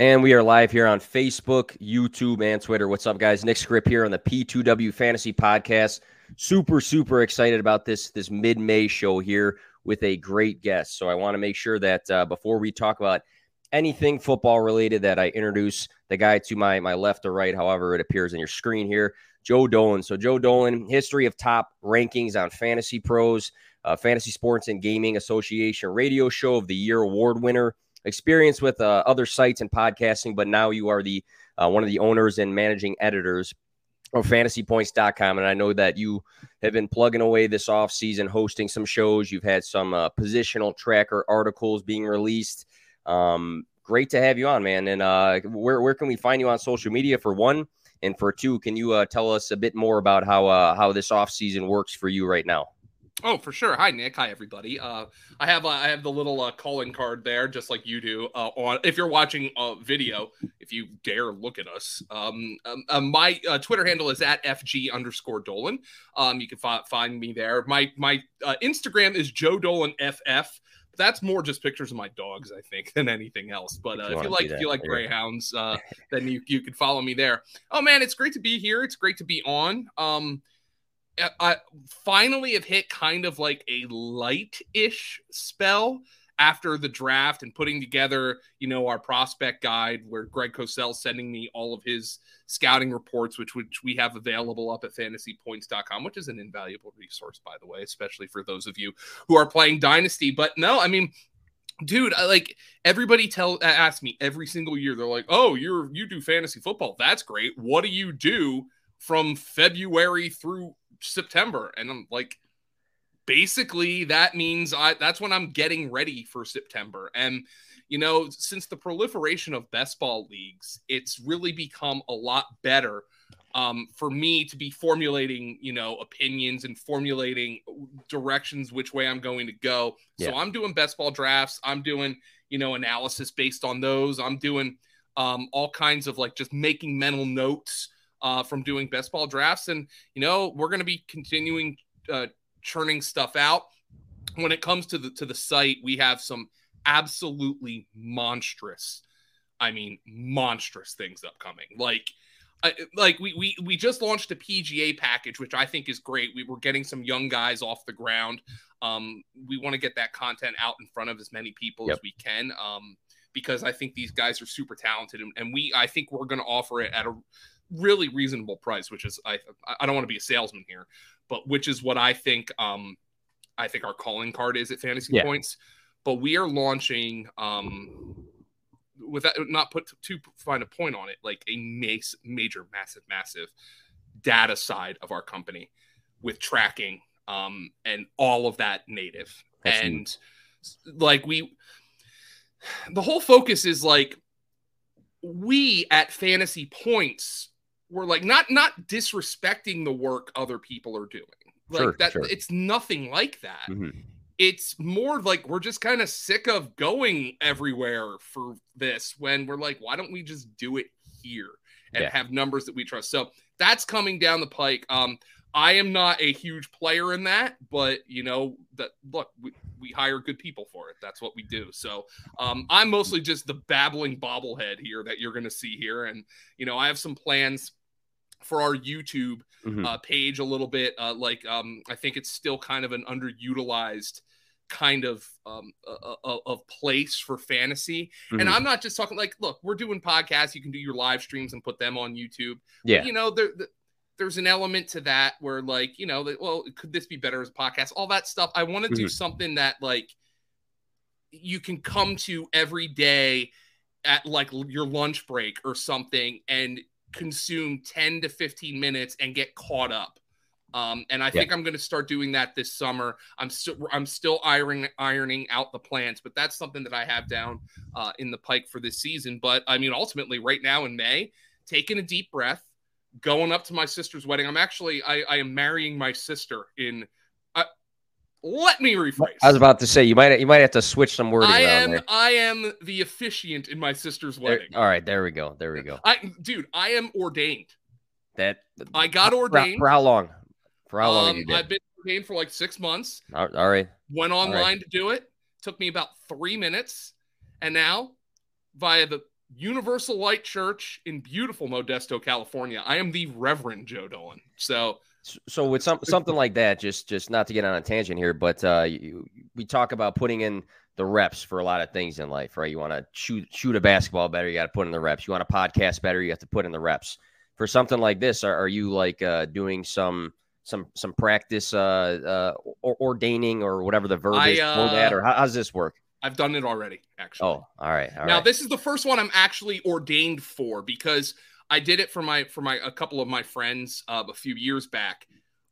And we are live here on Facebook, YouTube, and Twitter. What's up, guys? Nick Script here on the P2W Fantasy Podcast. Super, super excited about this this mid May show here with a great guest. So I want to make sure that uh, before we talk about anything football related, that I introduce the guy to my my left or right, however it appears on your screen here, Joe Dolan. So Joe Dolan, history of top rankings on Fantasy Pros, uh, Fantasy Sports and Gaming Association Radio Show of the Year award winner experience with uh, other sites and podcasting, but now you are the uh, one of the owners and managing editors of fantasypoints.com. And I know that you have been plugging away this off season, hosting some shows. You've had some uh, positional tracker articles being released. Um, great to have you on, man. And uh, where, where can we find you on social media for one? And for two, can you uh, tell us a bit more about how uh, how this off season works for you right now? Oh, for sure. Hi, Nick. Hi, everybody. Uh, I have uh, I have the little uh, calling card there, just like you do. Uh, on if you're watching a video, if you dare look at us, um, um uh, my uh, Twitter handle is at fg underscore Dolan. Um, you can fi- find me there. My my uh, Instagram is Joe Dolan ff. That's more just pictures of my dogs, I think, than anything else. But uh, if, you if you like if you like greyhounds, uh, then you you can follow me there. Oh man, it's great to be here. It's great to be on. Um, Uh, I finally have hit kind of like a light-ish spell after the draft and putting together, you know, our prospect guide where Greg Cosell sending me all of his scouting reports, which which we have available up at fantasypoints.com, which is an invaluable resource, by the way, especially for those of you who are playing Dynasty. But no, I mean, dude, I, like everybody tell ask me every single year, they're like, Oh, you're you do fantasy football. That's great. What do you do from February through September. And I'm like, basically, that means I that's when I'm getting ready for September. And you know, since the proliferation of best ball leagues, it's really become a lot better um, for me to be formulating, you know, opinions and formulating directions which way I'm going to go. Yeah. So I'm doing best ball drafts. I'm doing, you know, analysis based on those. I'm doing um, all kinds of like just making mental notes uh, from doing best ball drafts. And, you know, we're going to be continuing uh, churning stuff out. When it comes to the to the site, we have some absolutely monstrous, I mean, monstrous things upcoming. Like, I, like we, we we just launched a PGA package, which I think is great. We were getting some young guys off the ground. Um, we want to get that content out in front of as many people yep. as we can. Um, because I think these guys are super talented, and, and we I think we're going to offer it at a really reasonable price, which is I I don't want to be a salesman here, but which is what I think um I think our calling card is at fantasy yeah. points. But we are launching um with that not put to find a point on it, like a mace, major, massive, massive data side of our company with tracking um and all of that native. That's and neat. like we the whole focus is like we at fantasy points we're like not not disrespecting the work other people are doing. Like sure, that sure. it's nothing like that. Mm-hmm. It's more like we're just kind of sick of going everywhere for this when we're like, why don't we just do it here and yeah. have numbers that we trust? So that's coming down the pike. Um, I am not a huge player in that, but you know that look, we, we hire good people for it. That's what we do. So um, I'm mostly just the babbling bobblehead here that you're going to see here, and you know I have some plans for our YouTube mm-hmm. uh, page a little bit. Uh, like um, I think it's still kind of an underutilized kind of um, of place for fantasy. Mm-hmm. And I'm not just talking like, look, we're doing podcasts. You can do your live streams and put them on YouTube. Yeah, but, you know, there, the, there's an element to that where like, you know, that, well, could this be better as a podcast? All that stuff. I want to mm-hmm. do something that like you can come to every day at like your lunch break or something and consume 10 to 15 minutes and get caught up. Um, and I yeah. think I'm going to start doing that this summer. I'm still I'm still ironing ironing out the plans, but that's something that I have down uh, in the pike for this season. But I mean, ultimately, right now in May, taking a deep breath, going up to my sister's wedding. I'm actually I, I am marrying my sister in let me rephrase. I was about to say you might you might have to switch some wording. I am there. I am the officiant in my sister's wedding. There, all right, there we go. There we go. I dude, I am ordained. That I got ordained. For, for how long? For how long? Um, I've been ordained for like six months. All right. Went online right. to do it. Took me about three minutes, and now via the Universal Life Church in beautiful Modesto, California. I am the Reverend Joe Dolan. So, so with some something like that, just just not to get on a tangent here, but uh, you, we talk about putting in the reps for a lot of things in life, right? You want to shoot shoot a basketball better, you got to put in the reps. You want to podcast better, you have to put in the reps. For something like this, are, are you like uh, doing some some some practice uh, uh, or ordaining or whatever the verb I, is for that, or how, how does this work? I've done it already, actually. Oh, all right. All now right. this is the first one I'm actually ordained for because I did it for my for my a couple of my friends uh, a few years back,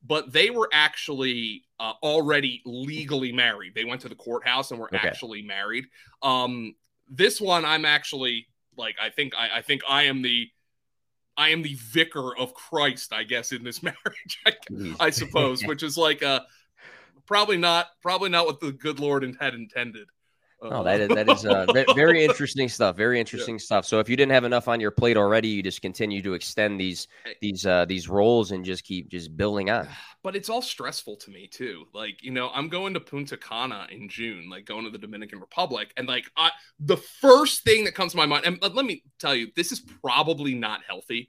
but they were actually uh, already legally married. They went to the courthouse and were okay. actually married. Um, this one I'm actually like I think I, I think I am the I am the vicar of Christ, I guess, in this marriage, I, I suppose, which is like uh probably not probably not what the good Lord had intended. Oh, that is that is uh, very interesting stuff. Very interesting yeah. stuff. So if you didn't have enough on your plate already, you just continue to extend these these uh, these roles and just keep just building on. But it's all stressful to me too. Like you know, I'm going to Punta Cana in June, like going to the Dominican Republic, and like I, the first thing that comes to my mind, and let me tell you, this is probably not healthy,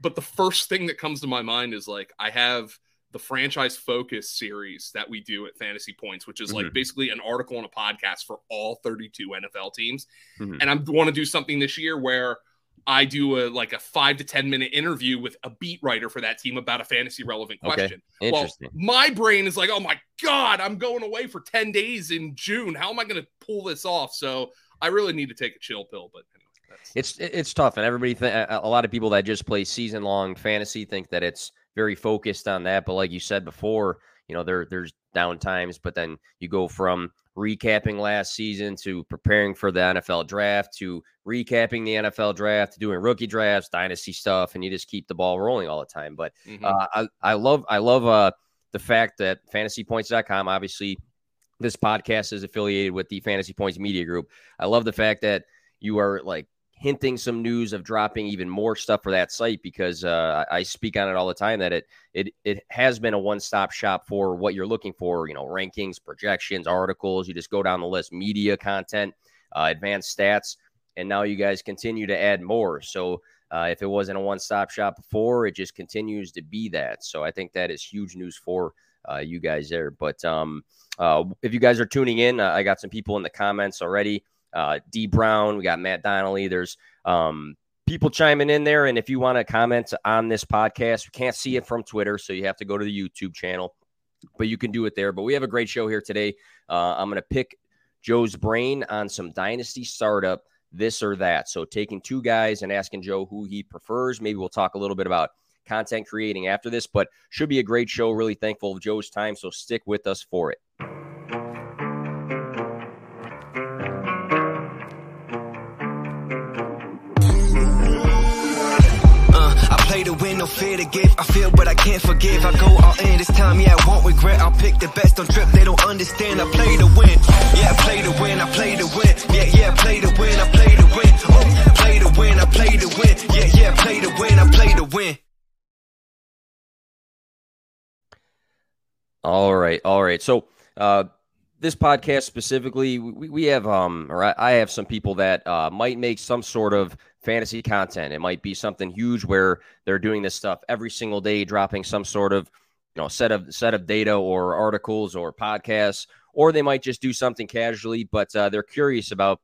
but the first thing that comes to my mind is like I have the franchise focus series that we do at Fantasy Points, which is mm-hmm. like basically an article and a podcast for all 32 NFL teams. Mm-hmm. And I want to do something this year where I do a like a five to 10 minute interview with a beat writer for that team about a fantasy relevant question. Okay. Interesting. Well, my brain is like, oh my God, I'm going away for 10 days in June. How am I going to pull this off? So I really need to take a chill pill, but anyway, it's it's tough, and everybody, th- a lot of people that just play season long fantasy think that it's very focused on that. But like you said before, you know, there there's down times, but then you go from recapping last season to preparing for the NFL draft to recapping the NFL draft to doing rookie drafts, dynasty stuff, and you just keep the ball rolling all the time. But mm-hmm. uh, I, I love I love uh, the fact that fantasypoints.com obviously this podcast is affiliated with the Fantasy Points Media Group. I love the fact that you are like hinting some news of dropping even more stuff for that site because uh, I speak on it all the time that it it it has been a one stop shop for what you're looking for. You know, rankings, projections, articles. You just go down the list, media content, uh, advanced stats, and now you guys continue to add more. So. Uh, if it wasn't a one-stop shop before, it just continues to be that. So I think that is huge news for uh, you guys there. But um, uh, if you guys are tuning in, uh, I got some people in the comments already uh, D Brown, we got Matt Donnelly. There's um, people chiming in there. And if you want to comment on this podcast, we can't see it from Twitter, so you have to go to the YouTube channel, but you can do it there. But we have a great show here today. Uh, I'm going to pick Joe's brain on some dynasty startup, this or that. So taking two guys and asking Joe who he prefers. Maybe we'll talk a little bit about content creating after this, but should be a great show. Really thankful of Joe's time. So stick with us for it. No fear to give. I feel, but I can't forgive. I go all in this time, yeah, I won't regret. I'll pick the best on trip, they don't understand. I play to win, yeah, I play to win, I play to win, yeah, yeah, play to win, I play to win, oh, play to win, I play to win, yeah, yeah, play to win, I play to win. All right, all right. So, uh, this podcast specifically, we, we have um, or I, have some people that uh, might make some sort of fantasy content. It might be something huge where they're doing this stuff every single day, dropping some sort of you know set of set of data or articles or podcasts, or they might just do something casually, but uh, they're curious about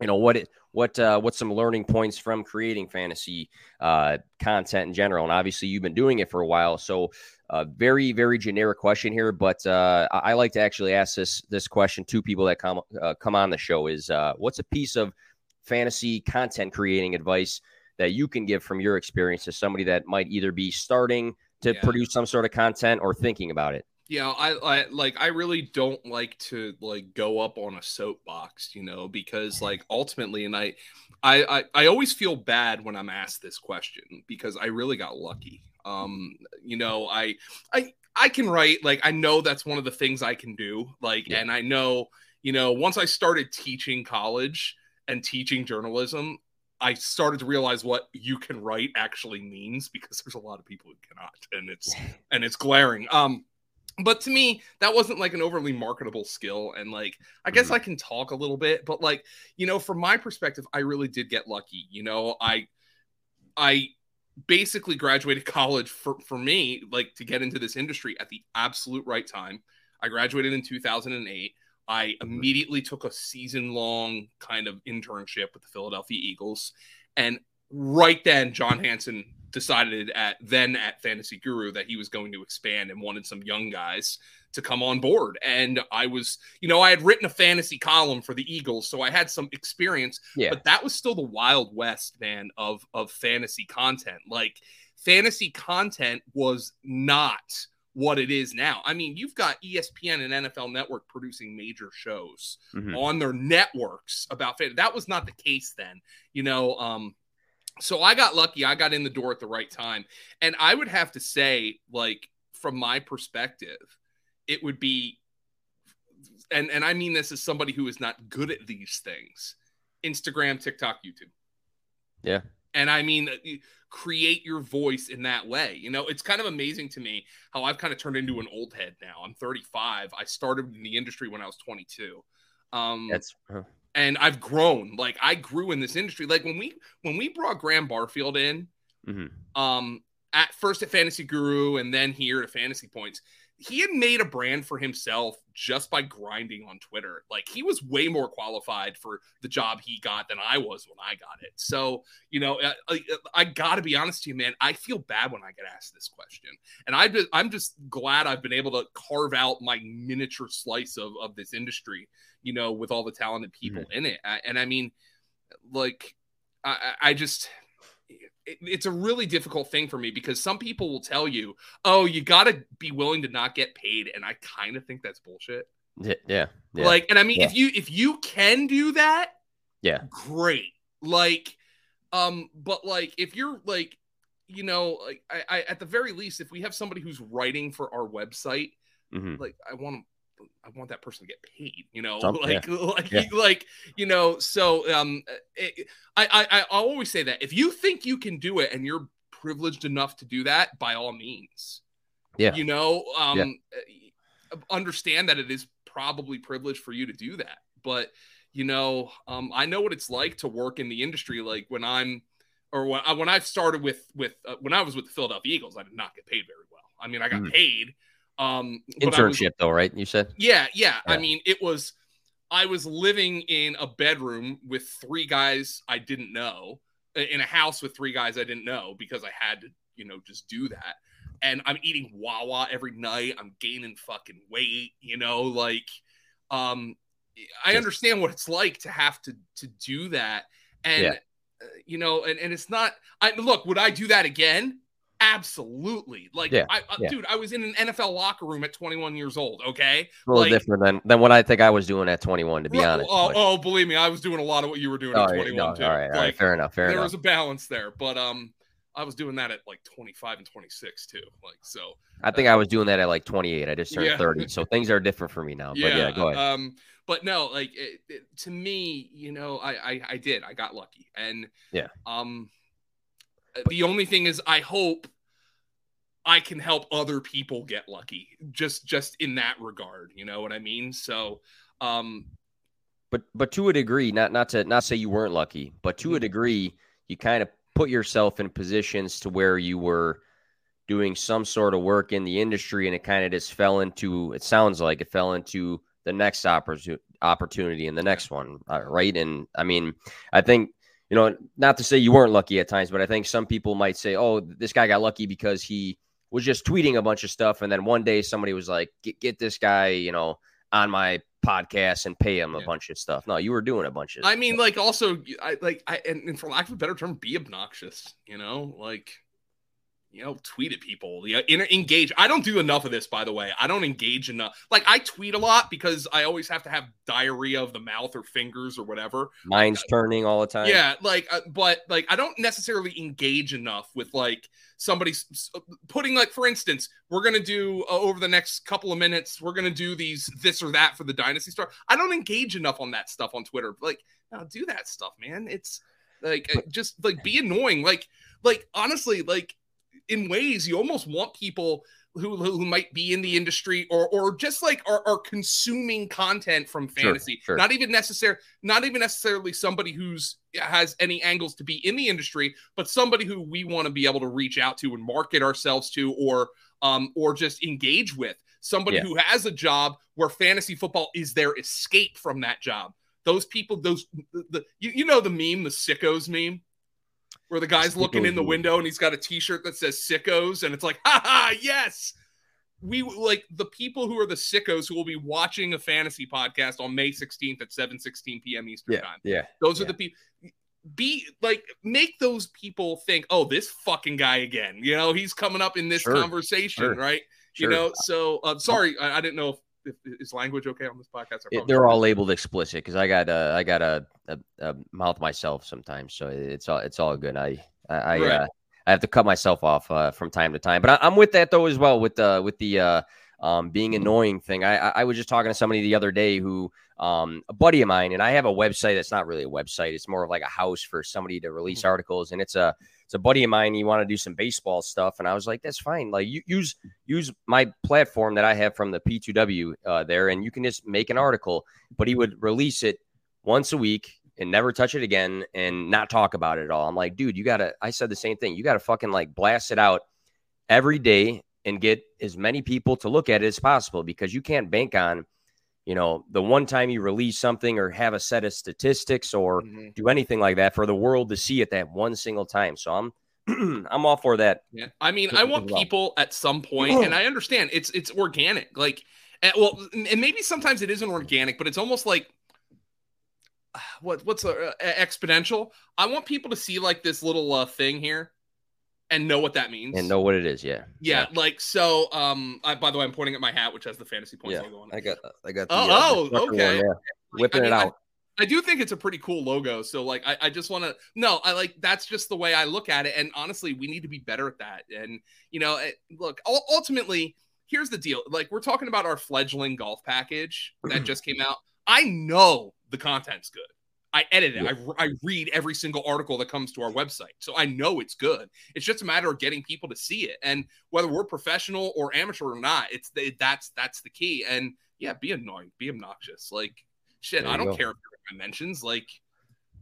you know what it what uh, what some learning points from creating fantasy uh, content in general. And obviously, you've been doing it for a while, so uh, very very generic question here, but uh, I, I like to actually ask this this question to people that come uh, come on the show: is uh, what's a piece of fantasy content creating advice that you can give from your experience to somebody that might either be starting to yeah. produce some sort of content or thinking about it? Yeah, I, I like I really don't like to like go up on a soapbox, you know, because like ultimately and I I I, I always feel bad when I'm asked this question because I really got lucky. Um, you know, I I I can write like I know that's one of the things I can do. Like, yeah. and I know, you know, once I started teaching college, and teaching journalism, I started to realize what you can write actually means because there's a lot of people who cannot, and it's and it's glaring. Um, but to me that wasn't like an overly marketable skill and like i guess Mhm. i can talk a little bit but like you know from my perspective i really did get lucky you know i i basically graduated college for for me like to get into this industry at the absolute right time. I graduated in 2008 i mm-hmm. immediately took a season long kind of internship with the philadelphia eagles. And right then john hansen decided at then at fantasy guru that he was going to expand and wanted some young guys to come on board. And i was you know i had written a fantasy column for the eagles so i had some experience Yeah. but that was still the wild west man of of fantasy content. Like fantasy content was not what it is now. I mean you've got espn and nfl network producing major shows Mhm. on their networks about fan- that was not the case then you know um so i got lucky. I got in the door at the right time. And i would have to say like from my perspective it would be and and i mean this as somebody who is not good at these things instagram tiktok youtube Yeah. and i mean uh, create your voice in that way you know it's kind of amazing to me how i've kind of turned into an old head now i'm 35 i started in the industry when i was 22 um That's huh. and I've grown. Like I grew in this industry. Like when we when we brought Graham Barfield in, Mhm. um, at first at Fantasy Guru and then here at Fantasy Points, he had made a brand for himself just by grinding on Twitter. Like he was way more qualified for the job he got than I was when I got it. So you know, uh, uh, I, I, I got to be honest to you, man. I feel bad when I get asked this question, and I just, I'm just glad I've been able to carve out my miniature slice of of this industry. You know, with all the talented mm-hmm. people in it, I, and I mean, like, I I just it, it's a really difficult thing for me because some people will tell you, "Oh, you got to be willing to not get paid," and I kind of think that's bullshit. Yeah. Yeah. yeah. Like, and I mean, Yeah. if you if you can do that, Yeah. great. Like, um, but like if you're like, you know, like I, I at the very least, if we have somebody who's writing for our website, Mhm. like I want I want that person to get paid, you know, Some- like like Yeah. like you know. So um, it, I I I always say that if you think you can do it and you're privileged enough to do that, by all means, Yeah. you know, um, uh, understand that it is probably privileged for you to do that, but you know, um, I know what it's like to work in the industry. Like when I'm, or when I, when I started with with uh, when I was with the Philadelphia Eagles, I did not get paid very well. I mean, I got Mhm. paid. Um, but I was- Internship though, right? You said. yeah, yeah. I mean, it was I was living in a bedroom with three guys I didn't know, in a house with three guys I didn't know because I had to, you know, just do that. And I'm eating Wawa every night. I'm gaining fucking weight, you know, like um I understand what it's like to have to to do that. And Yeah. uh, you know, and, and it's not I look, would I do that again? Absolutely. Like Yeah, I, yeah. dude, I was in an NFL locker room at 21 years old, okay? A little Like- different than than what I think I was doing at 21, to be honest. Oh, but- oh, believe me, I was doing a lot of what you were doing Oh, at 21 no, too. all right, all right, Like, fair enough, fair there enough. There was a balance there, but um, I was doing that at like 25 and 26 too. Like so, I think I was doing that at like 28. I just turned Yeah. 30, so things are different for me now. But yeah, go ahead. Um, but no, like it, it- to me, you know, I, I I did, I got lucky, and Yeah. Um, the only thing is, I hope I can help other people get lucky, just just in that regard. You know what I mean? So, um, but but to a degree, not not to not say you weren't lucky, but to a Mhm. degree, you kind of put yourself in positions to where you were doing some sort of work in the industry, and it kind of just fell into. It sounds like it fell into the next opportunity opportunity and the next one, uh, right? And I mean, I think you know, not to say you weren't lucky at times, but I think some people might say, "Oh, this guy got lucky because he was just tweeting a bunch of stuff, and then one day somebody was like, get, get this guy, you know, on my podcast and pay him a Yeah. bunch of stuff." No, you were doing a bunch of. I mean, like, also, I like, I and, and for lack of a better term, be obnoxious. You know, like, you know, tweet at people. Yeah, inter- engage. I don't do enough of this, by the way. I don't engage enough. Like, I tweet a lot because I always have to have diarrhea of the mouth or fingers or whatever. Mind's turning all the time. Yeah, like, uh, but like, I don't necessarily engage enough with like somebody s- putting like, for instance, we're gonna do uh, over the next couple of minutes, we're gonna do these this or that for the Dynasty Star. I don't engage enough on that stuff on Twitter. Like, now do that stuff, man. It's like uh, just like be annoying. Like, like honestly, like in ways you almost want people who, who might be in the industry or or just like are, are consuming content from fantasy. Sure, sure. Not even necessary, not even necessarily somebody who's has any angles to be in the industry, but somebody who we want to be able to reach out to and market ourselves to, or um, or just engage with. Somebody Yeah. who has a job where fantasy football is their escape from that job. Those people, those the, the you, you know the meme, the sickos meme, where the guy's looking in the window and he's got a T-shirt that says sickos, and it's like, ha ha, yes. We like the people who are the sickos who will be watching a fantasy podcast on May 16th at 7 16 p.m. Eastern Yeah, time. yeah. Those are the people. Be like, make those people think, oh, this fucking guy again. You know, he's coming up in this Sure, conversation, sure, right? Sure. You know, so uh, sorry, I, I didn't know if, if is language okay on this podcast. It- they're all labeled explicit because I got uh, I got a, a, a mouth myself sometimes, so it's all it's all good. I I I, Right. uh, I have to cut myself off uh, from time to time, but I, I'm with that though as well with the with the uh, um, being annoying thing. I I I was just talking to somebody the other day who um, a buddy of mine, and I have a website that's not really a website; it's more of like a house for somebody to release Mm-hmm. articles, and it's a it's a buddy of mine. He wanted to do some baseball stuff, and I was like, "That's fine. Like, you use use my platform that I have from the P2W uh, there, and you can just make an article." But he would release it once a week and never touch it again, and not talk about it at all. I'm like, dude, you gotta. I said the same thing. You gotta fucking like blast it out every day and get as many people to look at it as possible because you can't bank on. You know, the one time you release something or have a set of statistics or Mhm. do anything like that for the world to see it that one single time. So I'm I'm all for that. Yeah, I mean, I want people at some point, and I understand it's it's organic. Like, eh, well, and maybe sometimes it isn't organic, but it's almost like what what's a, uh, exponential. I want people to see like this little uh, thing here and know what that means. And know what it is. Yeah. yeah, like so. Um, I, by the way, I'm pointing at my hat, which has the fantasy points Yeah. logo on it. I got I got the, Oh, uh, oh, okay. one, yeah. Whipping I mean, it out. I do think it's a pretty cool logo. So like I, I just want to no, I like that's just the way I look at it. And honestly, we need to be better at that. And you know, it, look, ultimately, here's the deal. Like we're talking about our fledgling golf package that just came out. I know the content's good. I edit it. I, I read every single article that comes to our website. So I know it's good. It's just a matter of getting people to see it. And whether we're professional or amateur or not, it's the, that's that's the key. And yeah, be annoying, be obnoxious. Like shit, I don't go. care if you're in my mentions. Like,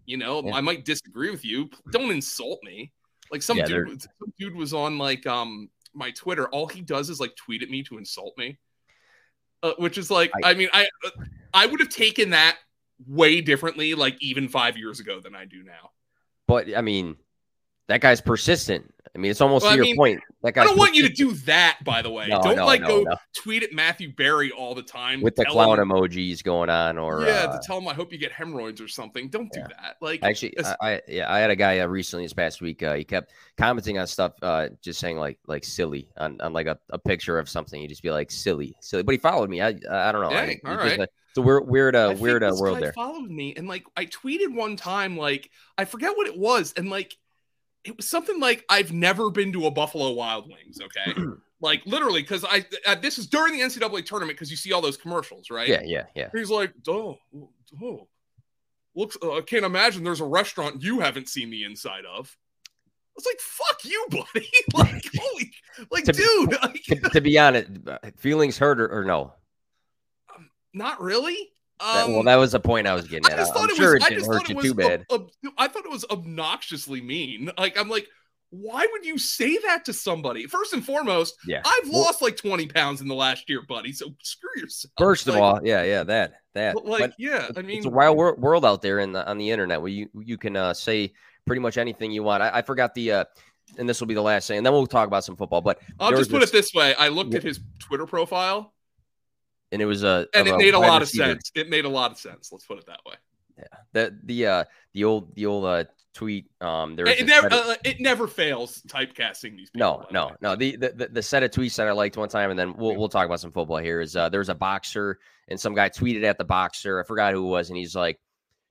you know, Yeah. I might disagree with you. Don't insult me. Like some Yeah, dude, was- some dude was on like um my Twitter. All he does is like tweet at me to insult me, uh, which is like, I, I- mean, I uh, I would have taken that way differently, like even five years ago than I do now. But I mean, that guy's persistent. I mean, it's almost Well, to I your mean, point. That guy. I don't want you to do that, by the way. No, don't no, like no, go tweet at Matthew Berry all the time with the clown him- emojis going on, or yeah, uh, to tell him I hope you get hemorrhoids or something. Don't do Yeah. that. Like Actually, I, I yeah, I had a guy uh, recently this past week. Uh, he kept commenting on stuff, uh, just saying like like silly on, on like a, a picture of something. He'd just be like silly, silly. But he followed me. I I don't know. I- Dang, it's all right. a- it's a weird weird I uh, weird uh, world there. Followed me and like I tweeted one time, like I forget what it was, and like it was something like I've never been to a Buffalo Wild Wings. Okay, like literally because I uh, this is during the NCAA tournament because you see all those commercials, right? Yeah, yeah, yeah. He's like, oh, oh, looks. Uh, I can't imagine there's a restaurant you haven't seen the inside of. I was like, "Fuck you, buddy!" like, holy, like, To be- dude, like, to, to be honest, uh, feelings hurt or, or no? not really. That- Um, well, that was the point I was getting I at. just I'm thought it sure was. it didn't hurt you too bad. ob- ob- I thought it was obnoxiously mean. Like I'm like, why would you say that to somebody? First and foremost, Yeah. I've Well- lost like 20 pounds in the last year, buddy. So screw yourself. First of all, yeah, yeah, that that. but, like, But yeah, I mean, it's a wild wor- world out there in the, on the internet where you you can uh, say pretty much anything you want. I, I forgot the, uh, and this will be the last thing, and then we'll talk about some football. But I'll just put it this way: I looked at his Twitter profile, and it was a and it made a lot of receiver. sense. It made a lot of sense. Let's put it that way. Yeah. The the uh the old the old uh tweet um there It, never, of- uh, it never fails typecasting these people. no no way. no the, the the- set of tweets that I liked one time and then we'll we'll talk about some football here is uh there's a boxer and some guy tweeted at the boxer I forgot who it was and he's like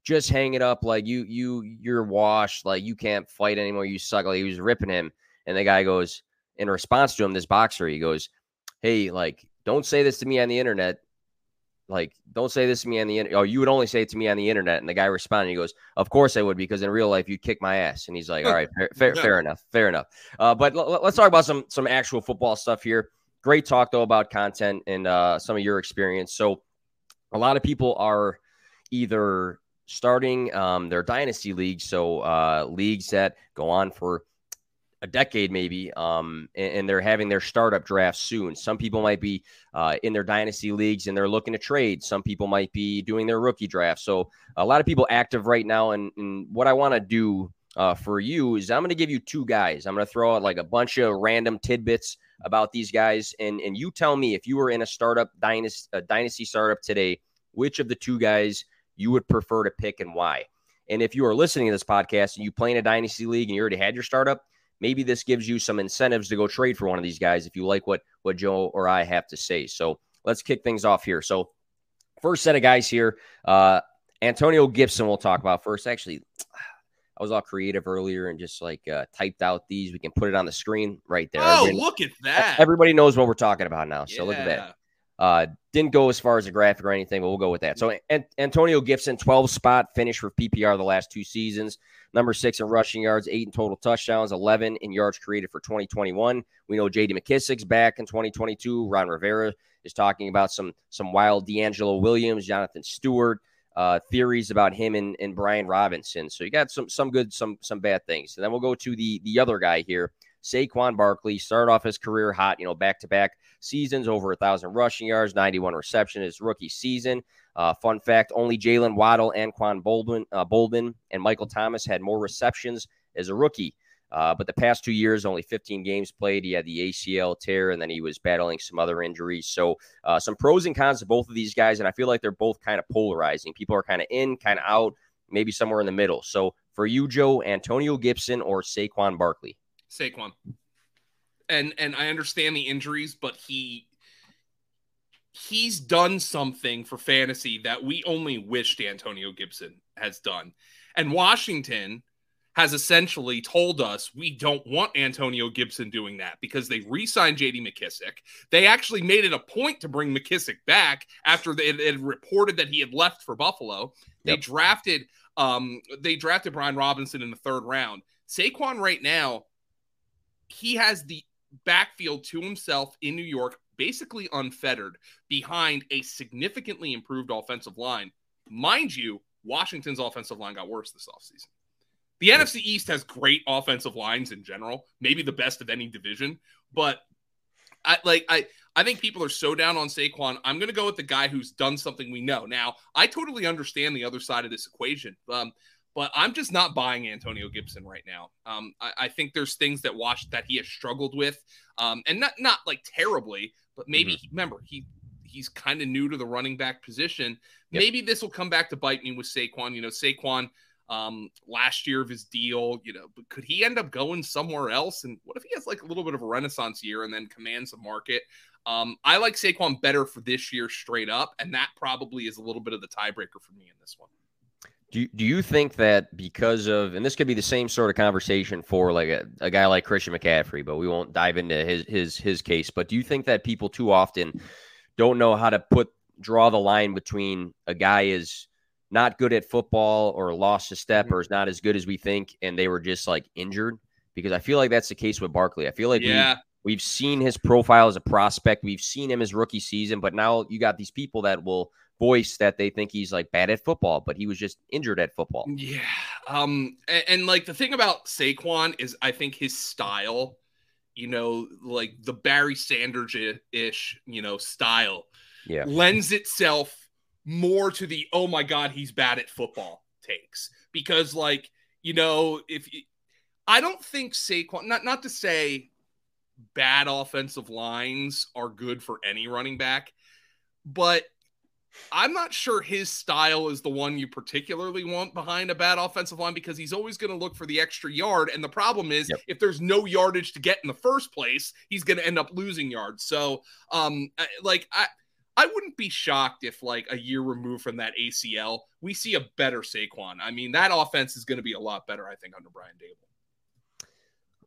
just hang it up like you you you're washed like you can't fight anymore you suck like he was ripping him and the guy goes in response to him this boxer he goes hey like don't say this to me on the internet. Like don't say this to me on the internet oh you would only say it to me on the internet. And the guy responded he goes of course i would because in real life you'd kick my ass. And he's like all right fair fair, fair enough fair enough. Uh, but l- let's talk about some some actual football stuff here. Great talk though about content and uh, some of your experience. So a lot of people are either starting um, their dynasty leagues, so uh, leagues that go on for a decade maybe, um, and, and, they're having their startup draft soon. Some people might be uh, in their dynasty leagues and they're looking to trade. Some people might be doing their rookie draft. So a lot of people active right now. And, and what I want to do uh, for you is I'm going to give you two guys. I'm going to throw out like a bunch of random tidbits about these guys, and and you tell me if you were in a startup dynasty, a dynasty startup today, which of the two guys you would prefer to pick and why. And if you are listening to this podcast and you play in a dynasty league and you already had your startup, maybe this gives you some incentives to go trade for one of these guys if you like what what Joe or I have to say. So let's kick things off here. So first set of guys here, uh, Antonio Gibson. We'll talk about first. Actually, I was all creative earlier and just like uh, typed out these. We can put it on the screen right there. Oh, everybody, look at that! Everybody knows what we're talking about now. So yeah. look at that. Uh, didn't go as far as a graphic or anything, but we'll go with that. So An- Antonio Gibson, 12 spot finish for PPR the last two seasons. Number six in rushing yards, eight in total touchdowns, 11 in yards created for 2021. We know J.D. McKissic's back in 2022. Ron Rivera is talking about some some wild DeAngelo Williams, Jonathan Stewart uh, theories about him and, and Brian Robinson. So you got some some good, some some bad things. And then we'll go to the the other guy here, Saquon Barkley. Started off his career hot, you know, back to back seasons, over a thousand rushing yards, 91 reception his rookie season. Uh, fun fact: only Jaylen Waddle, Anquan Boldin, uh, Boldin, and Michael Thomas had more receptions as a rookie. Uh, but the past two years, only 15 games played. He had the ACL tear, and then he was battling some other injuries. So, uh, some pros and cons of both of these guys, and I feel like they're both kind of polarizing. People are kind of in, kind of out, maybe somewhere in the middle. So, for you, Joe, Antonio Gibson or Saquon Barkley? Saquon and and I understand the injuries, but he he's done something for fantasy that we only wished Antonio Gibson has done. And Washington has essentially told us we don't want Antonio Gibson doing that because they re-signed JD McKissic. They actually made it a point to bring McKissic back after they had reported that he had left for Buffalo. They yep. drafted um they drafted Brian Robinson in the third round. Saquon right now he has the backfield to himself in New York, basically unfettered behind a significantly improved offensive line. Mind you, Washington's offensive line got worse this offseason. The NFC East has great offensive lines in general, maybe the best of any division, but I like I I think people are so down on Saquon. I'm going to go with the guy who's done something we know. Now, I totally understand the other side of this equation. Um, but I'm just not buying Antonio Gibson right now. Um, I, I, think there's things that Wash that he has struggled with, um, and not not like terribly, but maybe mm-hmm. remember he he's kind of new to the running back position. Yep. Maybe this will come back to bite me with Saquon. You know, Saquon um, last year of his deal, you know, but could he end up going somewhere else? And what if he has like a little bit of a renaissance year and then commands the market? Um, I like Saquon better for this year straight up, and that probably is a little bit of the tiebreaker for me in this one. Do, do you think that because of and this could be the same sort of conversation for like a, a guy like Christian McCaffrey, but we won't dive into his his his case. But do you think that people too often don't know how to put draw the line between a guy is not good at football or lost a step mm-hmm. or is not as good as we think, and they were just like injured? Because I feel like that's the case with Barkley. I feel like yeah. we, we've seen his profile as a prospect, we've seen him his rookie season, but now you got these people that will voice that they think he's like bad at football, but he was just injured at football. Yeah. Um and, and like the thing about Saquon is I think his style, you know, like the Barry Sanders ish, you know, style yeah. lends itself more to the oh my god, he's bad at football takes. Because like, you know, if I don't think Saquon not not to say bad offensive lines are good for any running back, but I'm not sure his style is the one you particularly want behind a bad offensive line because he's always going to look for the extra yard. And the problem is, yep. if there's no yardage to get in the first place, he's going to end up losing yards. So, um, like I, I wouldn't be shocked if, like a year removed from that ACL, we see a better Saquon. I mean, that offense is going to be a lot better, I think, under Brian Daboll.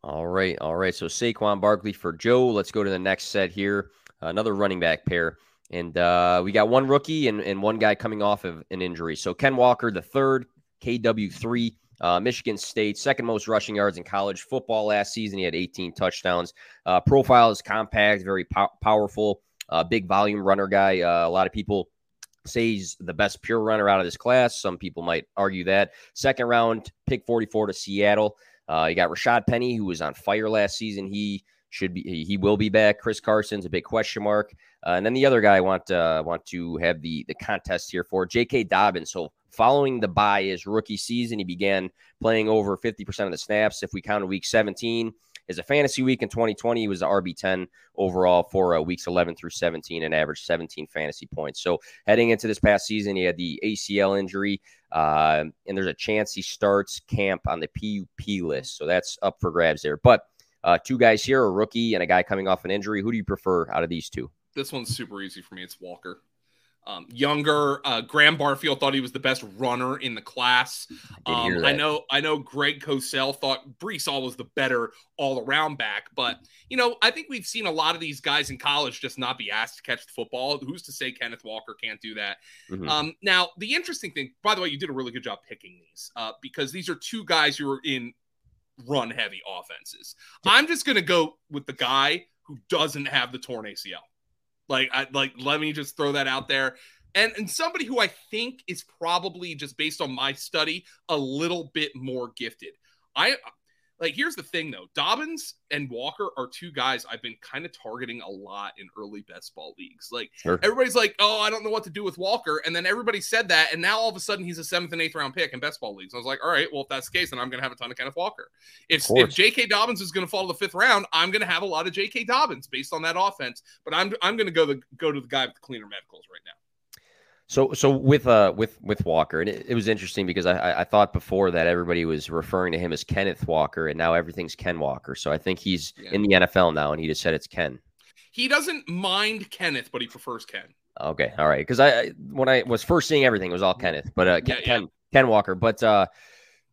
All right, all right. So Saquon Barkley for Joe. Let's go to the next set here. Another running back pair. And uh, we got one rookie and, and one guy coming off of an injury. So Ken Walker, the third, KW3, Uh, Michigan State, second most rushing yards in college football last season. He had 18 touchdowns. Uh, profile is compact, very po- powerful, uh, big volume runner guy. Uh, a lot of people say he's the best pure runner out of this class. Some people might argue that. Second round, pick 44 to Seattle. Uh, you got Rashaad Penny, who was on fire last season. He should be he will be back. Chris Carson's a big question mark. Uh, and then the other guy I want uh, want to have the the contest here for J.K. Dobbins. So following the bye his rookie season, he began playing over 50% of the snaps. If we count week 17 as a fantasy week in 2020, he was the RB10 overall for uh, weeks 11 through 17 and averaged 17 fantasy points. So heading into this past season, he had the ACL injury, uh, and there's a chance he starts camp on the PUP list. So that's up for grabs there. But uh, two guys here, a rookie and a guy coming off an injury. Who do you prefer out of these two? This one's super easy for me. It's Walker. Um, younger, uh, Graham Barfield thought he was the best runner in the class. Um, I know, I know. Greg Cosell thought Breece Hall was the better all-around back, but you know, I think we've seen a lot of these guys in college just not be asked to catch the football. Who's to say Kenneth Walker can't do that? Mm-hmm. Um, now, the interesting thing, by the way, you did a really good job picking these uh, because these are two guys who are in run heavy offenses. I'm just going to go with the guy who doesn't have the torn ACL. Like I like let me just throw that out there. And and somebody who I think is probably just based on my study a little bit more gifted. I like here's the thing though Dobbins and Walker are two guys I've been kind of targeting a lot in early best ball leagues. Like sure. everybody's like, oh, I don't know what to do with Walker. And then everybody said that. And now all of a sudden he's a seventh and eighth round pick in best ball leagues. And I was like, all right, well, if that's the case, then I'm going to have a ton of Kenneth Walker. If, if J.K. Dobbins is going to fall to the fifth round, I'm going to have a lot of J.K. Dobbins based on that offense. But I'm, I'm going to go the, go to the guy with the cleaner medicals right now. So, so with uh with with Walker, and it, it was interesting because I I thought before that everybody was referring to him as Kenneth Walker, and now everything's Ken Walker. So I think he's yeah. in the NFL now, and he just said it's Ken. He doesn't mind Kenneth, but he prefers Ken. Okay, all right. Because I when I was first seeing everything, it was all Kenneth, but uh, yeah, Ken yeah. Ken Walker. But uh,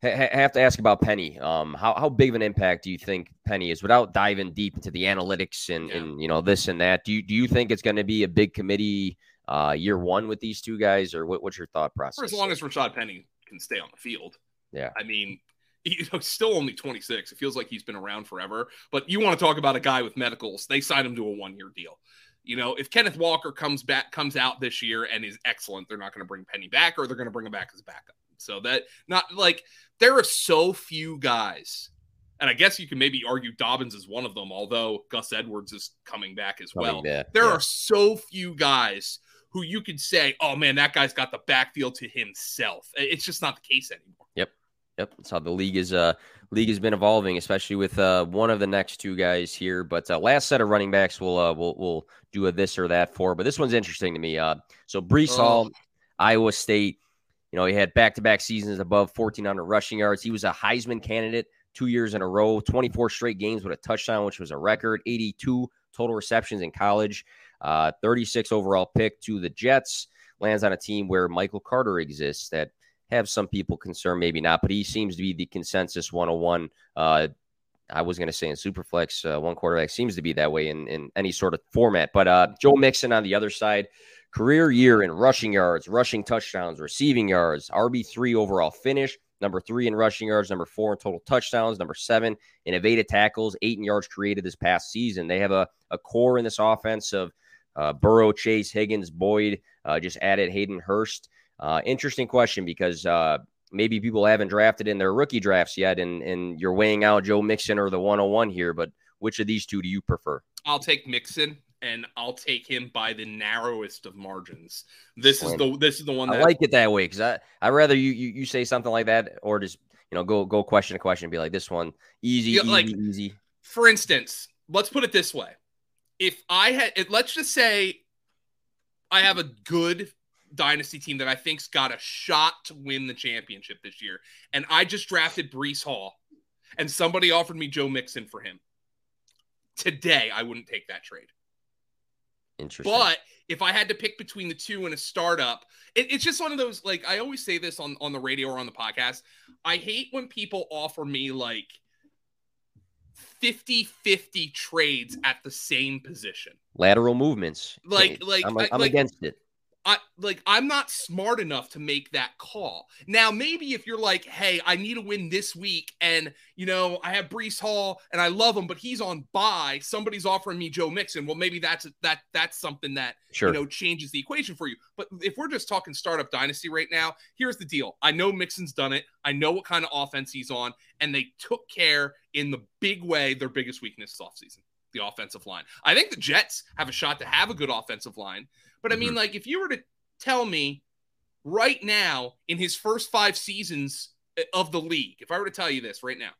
I have to ask about Penny. Um, how, how big of an impact do you think Penny is without diving deep into the analytics and, yeah. and you know this and that? Do you do you think it's going to be a big committee uh, year one with these two guys, or what, what's your thought process? For as long as Rashaad Penny can stay on the field. Yeah. I mean, you know, still only 26. It feels like he's been around forever. But you want to talk about a guy with medicals? They signed him to a one year deal. You know, if Kenneth Walker comes back, comes out this year and is excellent, they're not going to bring Penny back, or they're going to bring him back as a backup. So that not like there are so few guys, and I guess you can maybe argue Dobbins is one of them, although Gus Edwards is coming back as well. there yeah. are so few guys who you could say, oh man, that guy's got the backfield to himself. It's just not the case anymore. Yep. Yep. That's how the league is uh league has been evolving, especially with uh one of the next two guys here. But uh, last set of running backs we'll uh we'll we'll do a this or that for. But this one's interesting to me. Uh so Breece oh. Hall, Iowa State, you know, he had back to back seasons above 1400 rushing yards. He was a Heisman candidate two years in a row, 24 straight games with a touchdown, which was a record, 82 total receptions in college. Uh, 36 overall pick to the Jets lands on a team where Michael Carter exists that have some people concerned, maybe not, but he seems to be the consensus 101. Uh, I was going to say in Superflex, uh, one quarterback seems to be that way in, in any sort of format. But uh, Joe Mixon on the other side, career year in rushing yards, rushing touchdowns, receiving yards, RB3 overall finish, number three in rushing yards, number four in total touchdowns, number seven in evaded tackles, eight in yards created this past season. They have a, a core in this offense of uh, Burrow, Chase, Higgins, Boyd, uh, just added Hayden Hurst. Uh, interesting question because uh, maybe people haven't drafted in their rookie drafts yet, and, and you're weighing out Joe Mixon or the 101 here, but which of these two do you prefer? I'll take Mixon and I'll take him by the narrowest of margins. This is the this is the one that I like it that way because I I rather you, you you say something like that or just you know go go question to question and be like this one easy easy like, easy. For instance, let's put it this way: if I had, let's just say I have a good dynasty team that I think's got a shot to win the championship this year, and I just drafted Breece Hall, and somebody offered me Joe Mixon for him. Today, I wouldn't take that trade. Interesting. But if I had to pick between the two in a startup, it, it's just one of those like I always say this on on the radio or on the podcast. I hate when people offer me like 50 50 trades at the same position. Lateral movements. Like, like, I'm, I'm like, against it. I like I'm not smart enough to make that call. Now, maybe if you're like, hey, I need to win this week, and you know, I have Breece Hall and I love him, but he's on bye, somebody's offering me Joe Mixon. Well, maybe that's that that's something that sure. you know changes the equation for you. But if we're just talking startup dynasty right now, here's the deal. I know Mixon's done it. I know what kind of offense he's on, and they took care in the big way, their biggest weakness this offseason the offensive line. I think the Jets have a shot to have a good offensive line. But I mean, mm-hmm. like, if you were to tell me right now in his first five seasons eh, of the league, if I were to tell you this right now,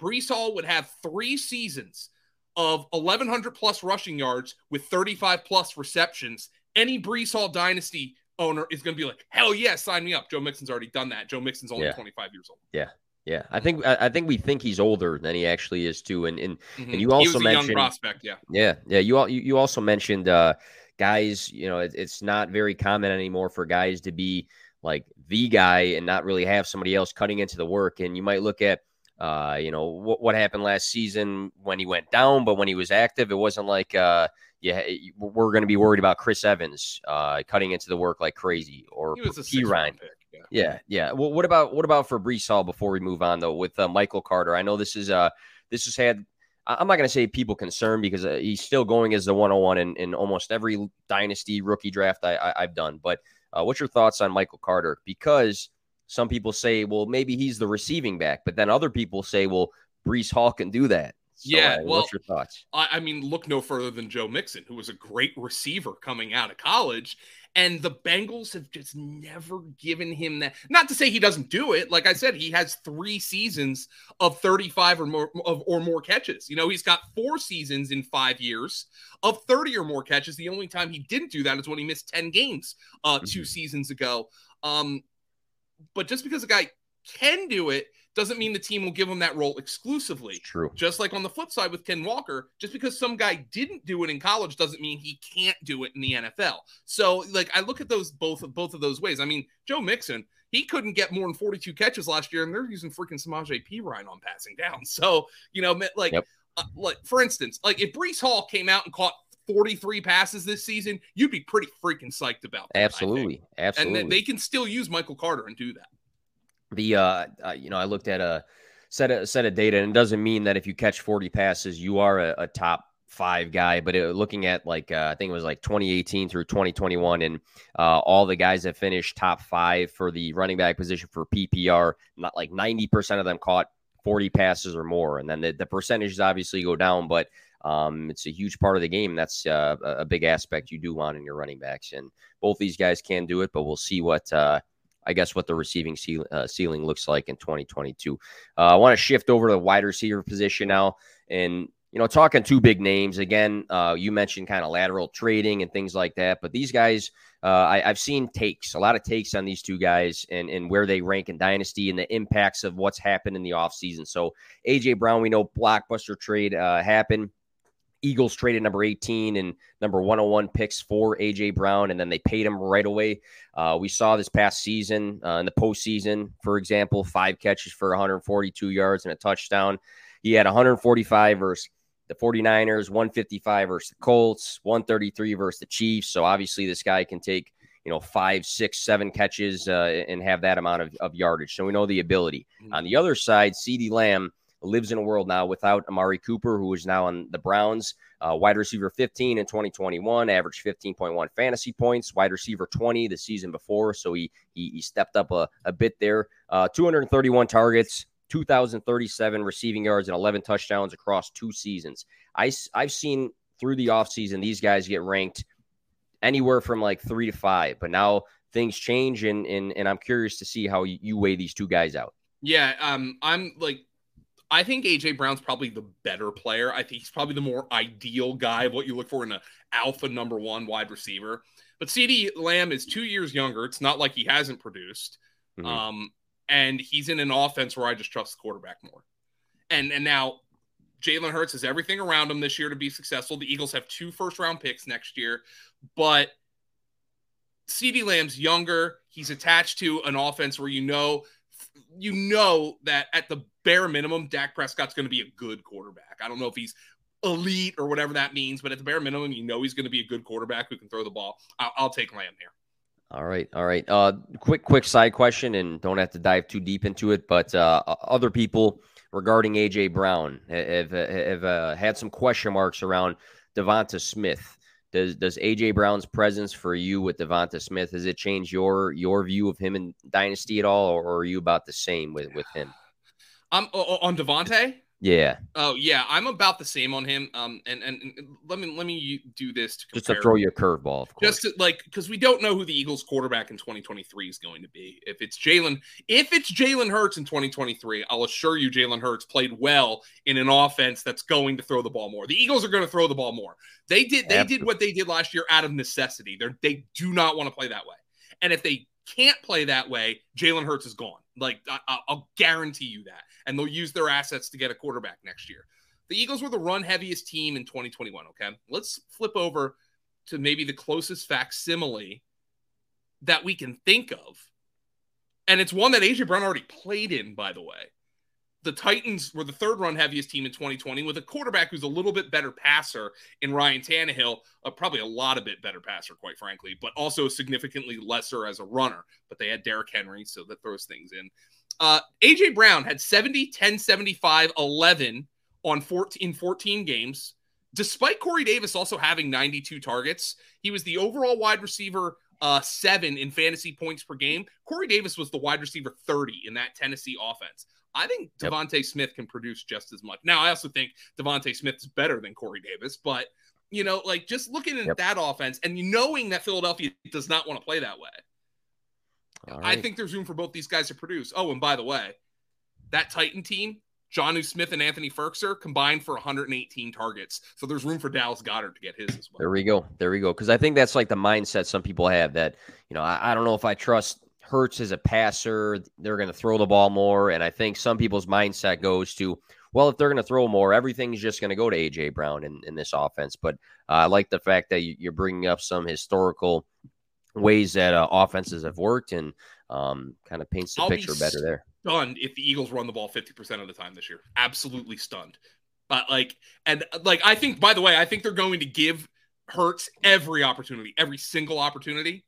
Breece Hall would have three seasons of 1,100 plus rushing yards with 35 plus receptions. Any Breece Hall dynasty owner is going to be like, hell yeah, sign me up. Joe Mixon's already done that. Joe Mixon's only yeah. 25 years old. Yeah. Yeah, I think I think we think he's older than he actually is too, and and, mm-hmm. and you also mentioned prospect, yeah, yeah, yeah. You all you also mentioned uh, guys. You know, it, it's not very common anymore for guys to be like the guy and not really have somebody else cutting into the work. And you might look at uh, you know what what happened last season when he went down, but when he was active, it wasn't like uh, yeah, we're going to be worried about Chris Evans uh, cutting into the work like crazy or Perine. Yeah. yeah, yeah. Well, what about what about for Hall before we move on though with uh, Michael Carter? I know this is uh this has had I'm not going to say people concerned because uh, he's still going as the 101 in, in almost every dynasty rookie draft I, I have done. But uh, what's your thoughts on Michael Carter? Because some people say, well, maybe he's the receiving back, but then other people say, well, Breece Hall can do that. So, yeah, uh, well, what's your thoughts? I, I, mean, look no further than Joe Mixon, who was a great receiver coming out of college, and the Bengals have just never given him that. Not to say he doesn't do it. Like I said, he has three seasons of 35 or more of, or more catches. You know, he's got four seasons in five years of 30 or more catches. The only time he didn't do that is when he missed 10 games uh, 2 mm-hmm. seasons ago. Um, but just because a guy can do it doesn't mean the team will give him that role exclusively. It's true. Just like on the flip side with Ken Walker, just because some guy didn't do it in college doesn't mean he can't do it in the NFL. So, like, I look at those both both of those ways. I mean, Joe Mixon, he couldn't get more than 42 catches last year, and they're using freaking Samaje Perine on passing down. So, you know, like, yep. uh, like for instance, like if Breece Hall came out and caught 43 passes this season, you'd be pretty freaking psyched about that. Absolutely. Absolutely. And they can still use Michael Carter and do that the uh, uh, you know I looked at a set of set of data, and it doesn't mean that if you catch 40 passes, you are a, a top five guy. But it, looking at like uh, I think it was like 2018 through 2021, and uh, all the guys that finished top five for the running back position for PPR, not like 90 percent of them caught 40 passes or more, and then the, the percentages obviously go down, but um, it's a huge part of the game. That's uh, a big aspect you do want in your running backs, and both these guys can do it. But we'll see what uh, I guess what the receiving ceil- uh, ceiling looks like in 2022. Uh, I want to shift over to the wide receiver position now, and you know, talking two big names again. Uh, you mentioned kind of lateral trading and things like that, but these guys, uh, I, have seen takes, a lot of takes on these two guys and and where they rank in dynasty and the impacts of what's happened in the offseason. So AJ Brown, we know blockbuster trade uh, happened. Eagles traded number 18 and number 101 picks for AJ Brown, and then they paid him right away. Uh, we saw this past season uh, in the postseason, for example, five catches for 142 yards and a touchdown. He had 145 versus the 49ers, 155 versus the Colts, 133 versus the Chiefs. So obviously, this guy can take you know five, six, seven catches uh, and have that amount of, of yardage. So we know the ability. Mm-hmm. On the other side, CeeDee Lamb lives in a world now without Amari Cooper, who is now on the Browns. Uh, wide receiver 15 in 2021, averaged 15.1 fantasy points. Wide receiver 20 the season before, so he he, he stepped up a, a bit there. Uh, 231 targets, 2,037 receiving yards, and 11 touchdowns across two seasons. I, I've seen through the offseason these guys get ranked anywhere from like three to five, but now things change, and and, and I'm curious to see how you, you weigh these two guys out. Yeah, um, I'm like I think AJ Brown's probably the better player. I think he's probably the more ideal guy of what you look for in an alpha number one wide receiver. But CeeDee Lamb is two years younger. It's not like he hasn't produced. Mm-hmm. Um, and he's in an offense where I just trust the quarterback more. And and now Jalen Hurts has everything around him this year to be successful. The Eagles have two first round picks next year, but CeeDee Lamb's younger. He's attached to an offense where you know you know that at the bare minimum, Dak Prescott's going to be a good quarterback. I don't know if he's elite or whatever that means, but at the bare minimum, you know he's going to be a good quarterback who can throw the ball. I'll, I'll take Lamb here. All right, all right. Uh, quick, quick side question, and don't have to dive too deep into it. But uh, other people regarding AJ Brown have have uh, had some question marks around Devonta Smith. Does does AJ Brown's presence for you with Devonta Smith has it changed your your view of him in Dynasty at all, or are you about the same with with him? Um, I'm on Devonta. Yeah. Oh yeah, I'm about the same on him. Um, and and, and let me let me do this to just to throw you a curveball, just to, like because we don't know who the Eagles quarterback in 2023 is going to be. If it's Jalen, if it's Jalen Hurts in 2023, I'll assure you Jalen Hurts played well in an offense that's going to throw the ball more. The Eagles are going to throw the ball more. They did they Absolutely. did what they did last year out of necessity. They they do not want to play that way. And if they can't play that way, Jalen Hurts is gone. Like I, will guarantee you that, and they'll use their assets to get a quarterback next year. The Eagles were the run heaviest team in 2021. Okay, let's flip over to maybe the closest facsimile that we can think of, and it's one that AJ Brown already played in, by the way the Titans were the third run heaviest team in 2020 with a quarterback who's a little bit better passer in Ryan Tannehill, uh, probably a lot of bit better passer, quite frankly, but also significantly lesser as a runner. But they had Derrick Henry, so that throws things in. Uh, AJ Brown had 70, 10, 75, 11 on 14, 14 games. Despite Corey Davis also having 92 targets, he was the overall wide receiver uh, seven in fantasy points per game. Corey Davis was the wide receiver 30 in that Tennessee offense. I think DeVonta yep. Smith can produce just as much. Now, I also think DeVonta Smith is better than Corey Davis, but you know, like just looking at yep. that offense and knowing that Philadelphia does not want to play that way. Right. I think there's room for both these guys to produce. Oh, and by the way, that Titan team, Jonnu Smith and Anthony Firkser combined for 118 targets. So there's room for Dallas Goedert to get his as well. There we go. There we go. Because I think that's like the mindset some people have that, you know, I, I don't know if I trust Hurts as a passer. They're going to throw the ball more. And I think some people's mindset goes to, well, if they're going to throw more, everything's just going to go to A.J. Brown in, in this offense. But uh, I like the fact that you're bringing up some historical ways that uh, offenses have worked and um, kind of paints the I'll picture be better there. Stunned if the Eagles run the ball 50% of the time this year. Absolutely stunned. But like, and like, I think, by the way, I think they're going to give Hurts every opportunity, every single opportunity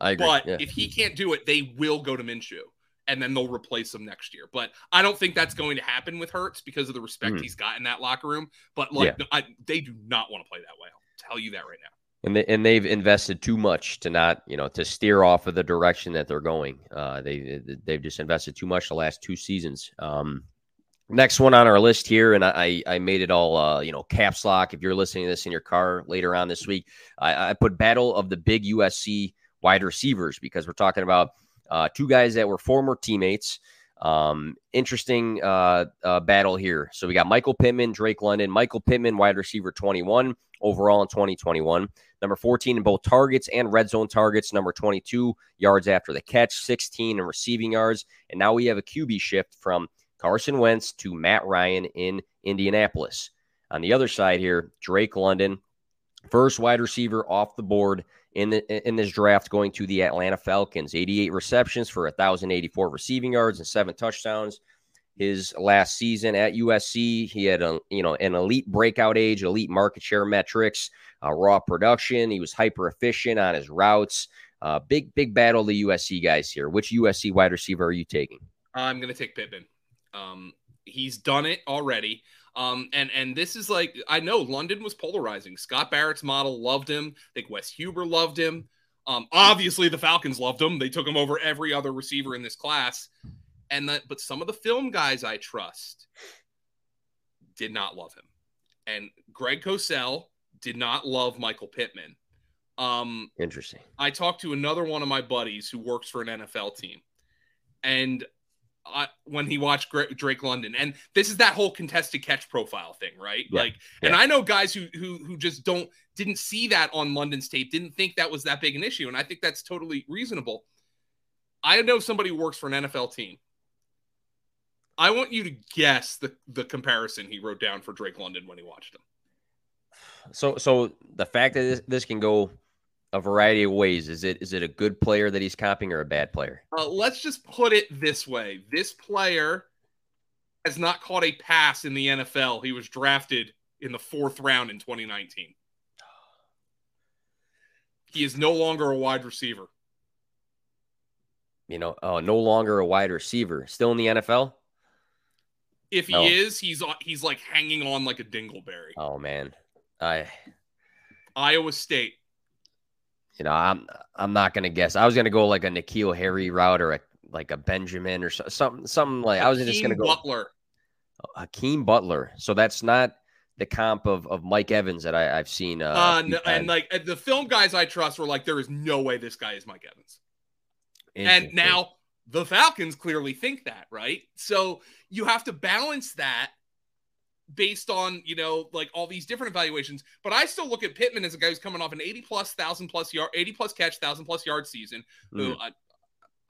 I agree. But yeah. if he can't do it, they will go to Minshew and then they'll replace him next year. But I don't think that's going to happen with Hurts because of the respect mm. he's got in that locker room. But like, yeah. I, they do not want to play that way. I'll tell you that right now. And they, and they've invested too much to not you know to steer off of the direction that they're going. Uh, they they've just invested too much the last two seasons. Um, next one on our list here, and I I made it all uh, you know caps lock. If you're listening to this in your car later on this week, I, I put Battle of the Big USC wide receivers because we're talking about uh, two guys that were former teammates. Um, interesting uh, uh, battle here. So we got Michael Pittman, Drake London. Michael Pittman, wide receiver 21 overall in 2021. Number 14 in both targets and red zone targets. Number 22 yards after the catch, 16 in receiving yards. And now we have a QB shift from Carson Wentz to Matt Ryan in Indianapolis. On the other side here, Drake London, first wide receiver off the board in the, in this draft going to the Atlanta Falcons. 88 receptions for 1084 receiving yards and seven touchdowns. His last season at USC, he had a you know an elite breakout age, elite market share metrics, uh, raw production. He was hyper efficient on his routes. Uh, big big battle the USC guys here. Which USC wide receiver are you taking? I'm going to take Pittman. Um, he's done it already. Um, and and this is like I know London was polarizing. Scott Barrett's model loved him. I think Wes Huber loved him. Um, obviously the Falcons loved him. They took him over every other receiver in this class. And that, but some of the film guys I trust did not love him. And Greg Cosell did not love Michael Pittman. Um, Interesting. I talked to another one of my buddies who works for an NFL team, and uh, when he watched Drake London, and this is that whole contested catch profile thing, right? Yeah. Like, yeah. and I know guys who who who just don't didn't see that on London's tape, didn't think that was that big an issue, and I think that's totally reasonable. I know somebody who works for an NFL team. I want you to guess the the comparison he wrote down for Drake London when he watched him. So, so the fact that this, this can go a variety of ways. Is it is it a good player that he's copying or a bad player? Uh, let's just put it this way: this player has not caught a pass in the NFL. He was drafted in the fourth round in 2019. He is no longer a wide receiver. you know, oh, no longer a wide receiver, still in the NFL. If he oh. is, he's he's like hanging on like a dingleberry. Oh man, I Iowa State. You know, I'm I'm not gonna guess. I was gonna go like a N'Keal Harry route or a like a Benjamin or something something like. Hakeem I was just gonna go Butler. Hakeem Butler. So that's not the comp of, of Mike Evans that I, have seen. Uh, uh no, and like the film guys I trust were like, there is no way this guy is Mike Evans. And now the Falcons clearly think that, right? So you have to balance that based on you know like all these different evaluations. But I still look at Pittman as a guy who's coming off an eighty plus thousand plus yard, eighty plus catch, thousand plus yard season. Mm. Who I,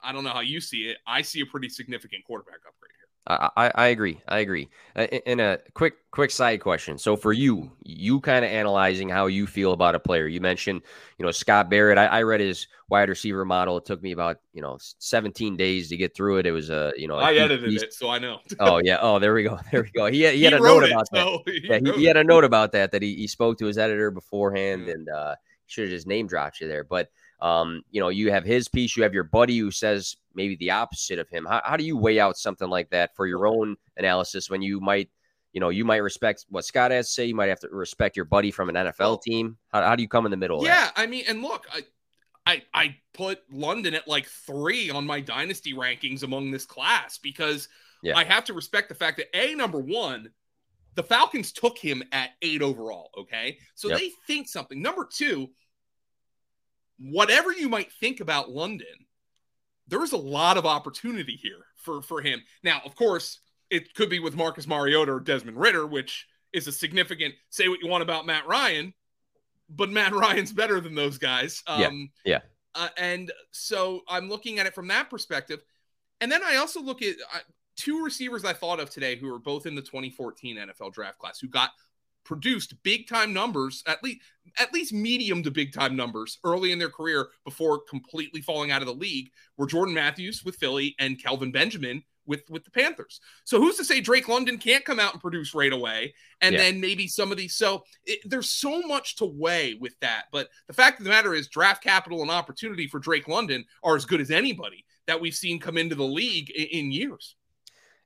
I don't know how you see it. I see a pretty significant quarterback upgrade. I, I agree. I agree. Uh, in a quick quick side question. So for you, you kind of analyzing how you feel about a player. You mentioned, you know, Scott Barrett. I, I, read his wide receiver model. It took me about you know 17 days to get through it. It was a you know I edited it, so I know. oh yeah. Oh there we go. There we go. He, he, he had a note about it, that. So he yeah, he, had a note about that that he, he spoke to his editor beforehand, yeah. and uh, should have just name dropped you there, but. Um, you know, you have his piece, you have your buddy who says maybe the opposite of him. How, how do you weigh out something like that for your own analysis when you might, you know, you might respect what Scott has to say, you might have to respect your buddy from an NFL team. How, how do you come in the middle? Yeah, I mean, and look, I, I I put London at like three on my dynasty rankings among this class because yeah. I have to respect the fact that a number one, the Falcons took him at eight overall. Okay, so yep. they think something. Number two, whatever you might think about London, there's a lot of opportunity here for for him. Now, of course, it could be with Marcus Mariota or Desmond Ridder, which is a significant. Say what you want about Matt Ryan, but Matt Ryan's better than those guys. Um, yeah. Yeah. Uh, and so I'm looking at it from that perspective. And then I also look at uh, two receivers I thought of today who are both in the 2014 NFL draft class who got produced big time numbers, at least at least medium to big time numbers early in their career before completely falling out of the league were Jordan Matthews with Philly and Kelvin Benjamin with with the Panthers. So who's to say Drake London can't come out and produce right away and yeah. then maybe some of these so it, there's so much to weigh with that. But the fact of the matter is draft capital and opportunity for Drake London are as good as anybody that we've seen come into the league in, in years.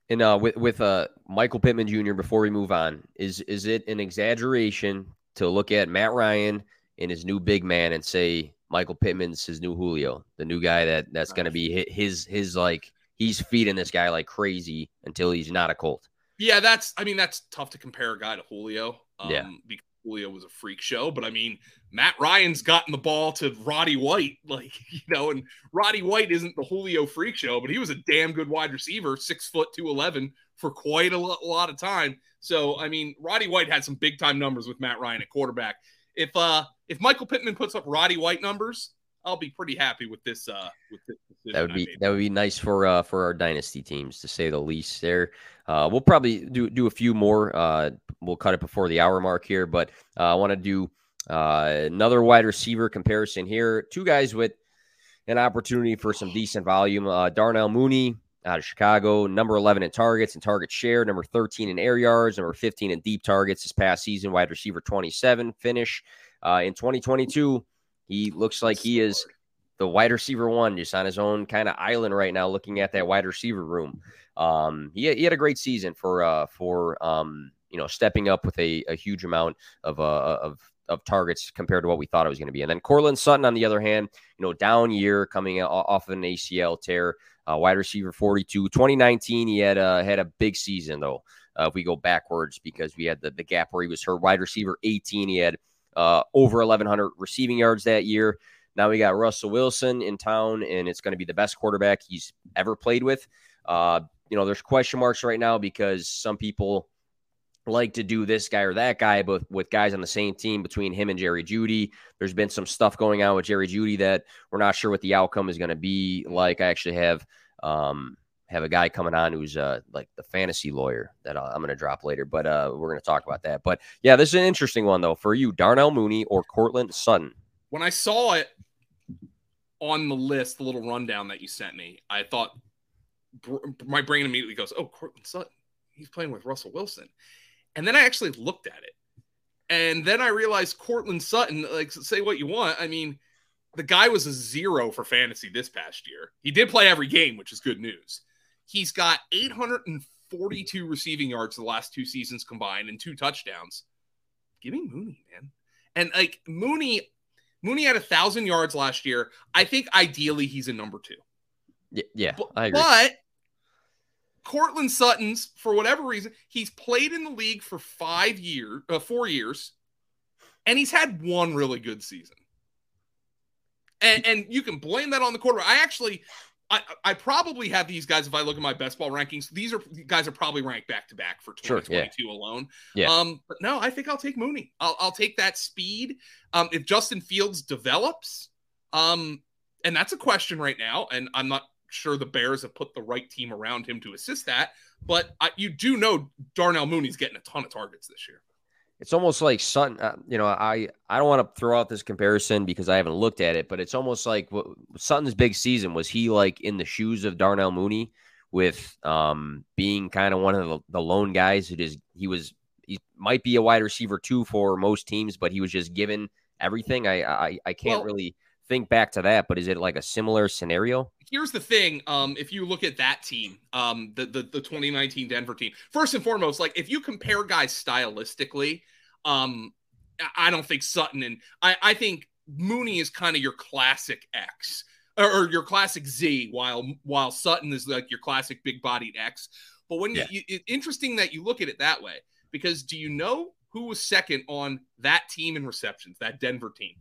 And uh, with with uh, Michael Pittman Jr. Before we move on, is is it an exaggeration to look at Matt Ryan and his new big man and say Michael Pittman's his new Julio, the new guy that that's going to be his his like he's feeding this guy like crazy until he's not a Colt. Yeah, that's I mean that's tough to compare a guy to Julio. Um, yeah, because Julio was a freak show, but I mean Matt Ryan's gotten the ball to Roddy White, like you know, and Roddy White isn't the Julio freak show, but he was a damn good wide receiver, six foot two eleven for quite a lot of time. So I mean, Roddy White had some big time numbers with Matt Ryan at quarterback. If uh if Michael Pittman puts up Roddy White numbers, I'll be pretty happy with this. Uh, with this that would be that would be nice for uh for our dynasty teams to say the least. There, uh, we'll probably do do a few more. Uh, we'll cut it before the hour mark here, but uh, I want to do uh, another wide receiver comparison here. Two guys with an opportunity for some decent volume. Uh, Darnell Mooney out of Chicago, number 11 in targets and target share, number 13 in air yards, number 15 in deep targets this past season, wide receiver 27 finish. Uh, in 2022, he looks like he is the wide receiver one, just on his own kind of island right now, looking at that wide receiver room. Um, he, he had a great season for uh, for um, you know stepping up with a, a huge amount of uh, of of targets compared to what we thought it was going to be. And then Courtland Sutton, on the other hand, you know, down year coming off of an ACL tear, uh, wide receiver 42. 2019, he had a, had a big season, though, uh, if we go backwards, because we had the, the gap where he was hurt. Wide receiver 18, he had uh, over 1,100 receiving yards that year. Now we got Russell Wilson in town, and it's going to be the best quarterback he's ever played with. Uh, you know, there's question marks right now because some people like to do this guy or that guy, but with guys on the same team between him and Jerry Jeudy, There's been some stuff going on with Jerry Jeudy that we're not sure what the outcome is going to be like. I actually have um, have a guy coming on who's uh, like the fantasy lawyer that i am going to drop later, but uh, we're going to talk about that. But yeah, this is an interesting one though for you, Darnell Mooney or Courtland Sutton. When I saw it on the list, the little rundown that you sent me, I thought my brain immediately goes, "Oh, Courtland Sutton, he's playing with Russell Wilson." And then I actually looked at it. And then I realized Courtland Sutton, like say what you want. I mean, the guy was a zero for fantasy this past year. He did play every game, which is good news. He's got 842 receiving yards the last two seasons combined and two touchdowns. Give me Mooney, man. And like Mooney, Mooney had a thousand yards last year. I think ideally he's a number two. Yeah, yeah but, I agree. But Courtland Sutton's, for whatever reason, he's played in the league for five years, uh, four years, and he's had one really good season. And, and you can blame that on the quarterback. I actually, I, I probably have these guys. If I look at my best ball rankings, these are guys are probably ranked back to back for 2022 sure, yeah. alone. Yeah. Um, but no, I think I'll take Mooney. I'll, I'll take that speed. Um, if Justin Fields develops, um, and that's a question right now, and I'm not sure the Bears have put the right team around him to assist that. But I, you do know Darnell Mooney's getting a ton of targets this year. It's almost like Sutton. Uh, you know, I I don't want to throw out this comparison because I haven't looked at it, but it's almost like what, Sutton's big season was he like in the shoes of Darnell Mooney with um being kind of one of the, the lone guys who just he was he might be a wide receiver too for most teams, but he was just given everything. I I, I can't Well- really think back to that, but is it like a similar scenario? Here's the thing: um, if you look at that team, um, the, the the 2019 Denver team, first and foremost, like if you compare guys stylistically, um, I- don't think Sutton and I, I think Mooney is kind of your classic X or, or your classic Z, while while Sutton is like your classic big bodied X. But when Yeah. you, you, it's interesting that you look at it that way because do you know who was second on that team in receptions, that Denver team?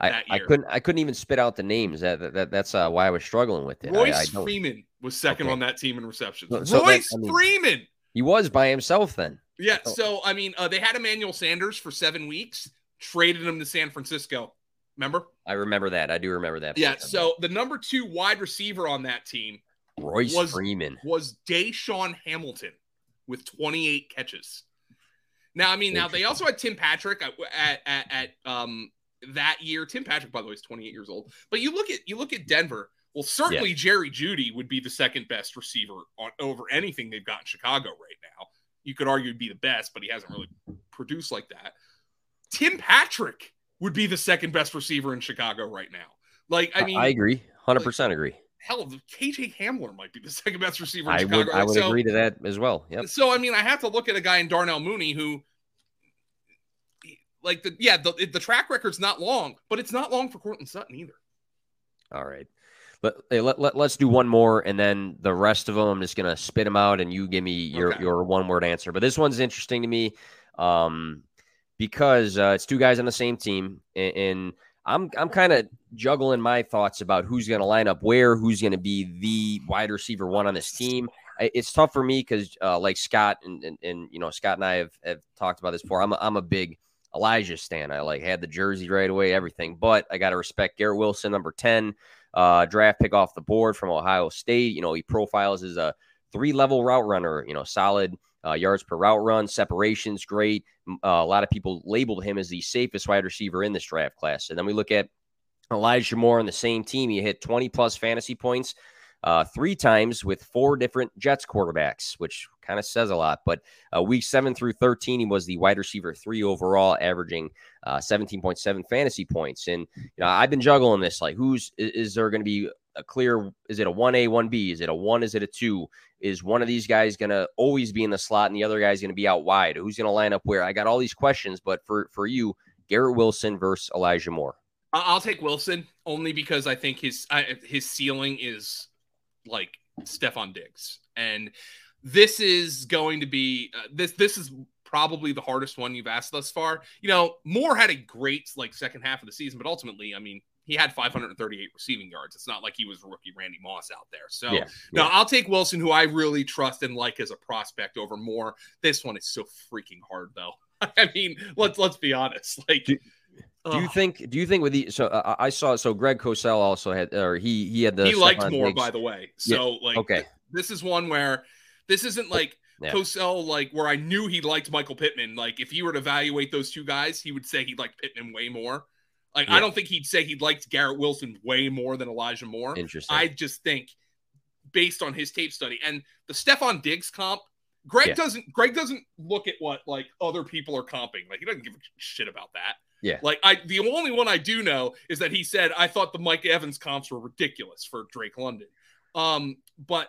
I, I couldn't I couldn't even spit out the names. That, that that's uh, why I was struggling with it. Royce I don't- Freeman was second Okay. on that team in receptions. So- so that- Royce I mean- Freeman. he was by himself then. Yeah. Oh. So I mean, uh, they had Emmanuel Sanders for seven weeks, traded him to San Francisco. Remember? I remember that. I do remember that. Yeah. So the number two wide receiver on that team Royce was- Freeman. was DaeSean Hamilton with 28 catches. Now, I mean, now they also had Tim Patrick at at, at, at um that year. Tim Patrick, by the way, is 28 years old. But you look at you look at Denver. Well, certainly Jerry Jeudy would be the second best receiver on over anything they've got in Chicago right now. You could argue he'd be the best, but he hasn't really produced like that. Tim Patrick would be the second best receiver in Chicago right now. Like, I mean, I agree. Hundred percent agree. hell, KJ Hamler might be the second best receiver in I Chicago. would I would So- agree to that as well. Yep. so I mean, I have to look at a guy in Darnell Mooney who, like the yeah, the the track record's not long, but it's not long for Courtland Sutton either. All right. Hey, let, let, us do one more and then the rest of them I'm just going to spit them out and you give me your, Okay. your one word answer. But this one's interesting to me um, because uh, it's two guys on the same team and, and I'm I'm kind of juggling my thoughts about who's going to line up where, who's going to be the wide receiver one on this team. I- It's tough for me because uh, like Scott and, and and you know Scott and I have, have talked about this before. I'm a, I'm a big Elijah stan. I like had the jersey right away, everything. But I got to respect Garrett Wilson, number ten uh, draft pick off the board from Ohio State. You know, he profiles as a three level route runner, you know, solid uh, yards per route run, separations great. Uh, a lot of people labeled him as the safest wide receiver in this draft class. And then we look at Elijah Moore on the same team. He hit 20 plus fantasy points uh, three times with four different Jets quarterbacks, which kind of says a lot. But uh, week seven through 13, he was the wide receiver three overall, averaging uh, 17.7 fantasy points. And you know, I've been juggling this. Like, who's is, there going to be a clear? Is it a one A, one B? Is it a one? Is it a two? Is one of these guys going to always be in the slot, and the other guy's going to be out wide? Who's going to line up where? I got all these questions, but for for you, Garrett Wilson versus Elijah Moore. I'll take Wilson only because I think his his ceiling is like Stefon Diggs, and this is going to be uh, this this is probably the hardest one you've asked thus far. You know, Moore had a great like second half of the season, but ultimately, I mean, he had 538 receiving yards. It's not like he was rookie Randy Moss out there. So Yeah, no, yeah. I'll take Wilson, who I really trust and like as a prospect over Moore. This one is so freaking hard, though. I mean, let's let's be honest. Like, Do- Do you think? Do you think with the so uh, I saw so Greg Cosell also had or he he had the he liked Moore, by the way. So like, Okay, this is one where this isn't like Yeah. Cosell, like where I knew he liked Michael Pittman. Like if he were to evaluate those two guys, he would say he liked Pittman way more. Like Yeah. I don't think he'd say he liked Garrett Wilson way more than Elijah Moore. interesting. I just think based on his tape study and the Stefon Diggs comp, Greg Yeah. doesn't Greg doesn't look at what like other people are comping. Like he doesn't give a shit about that. Yeah. Like I the only one I do know is that he said I thought the Mike Evans comps were ridiculous for Drake London. Um, but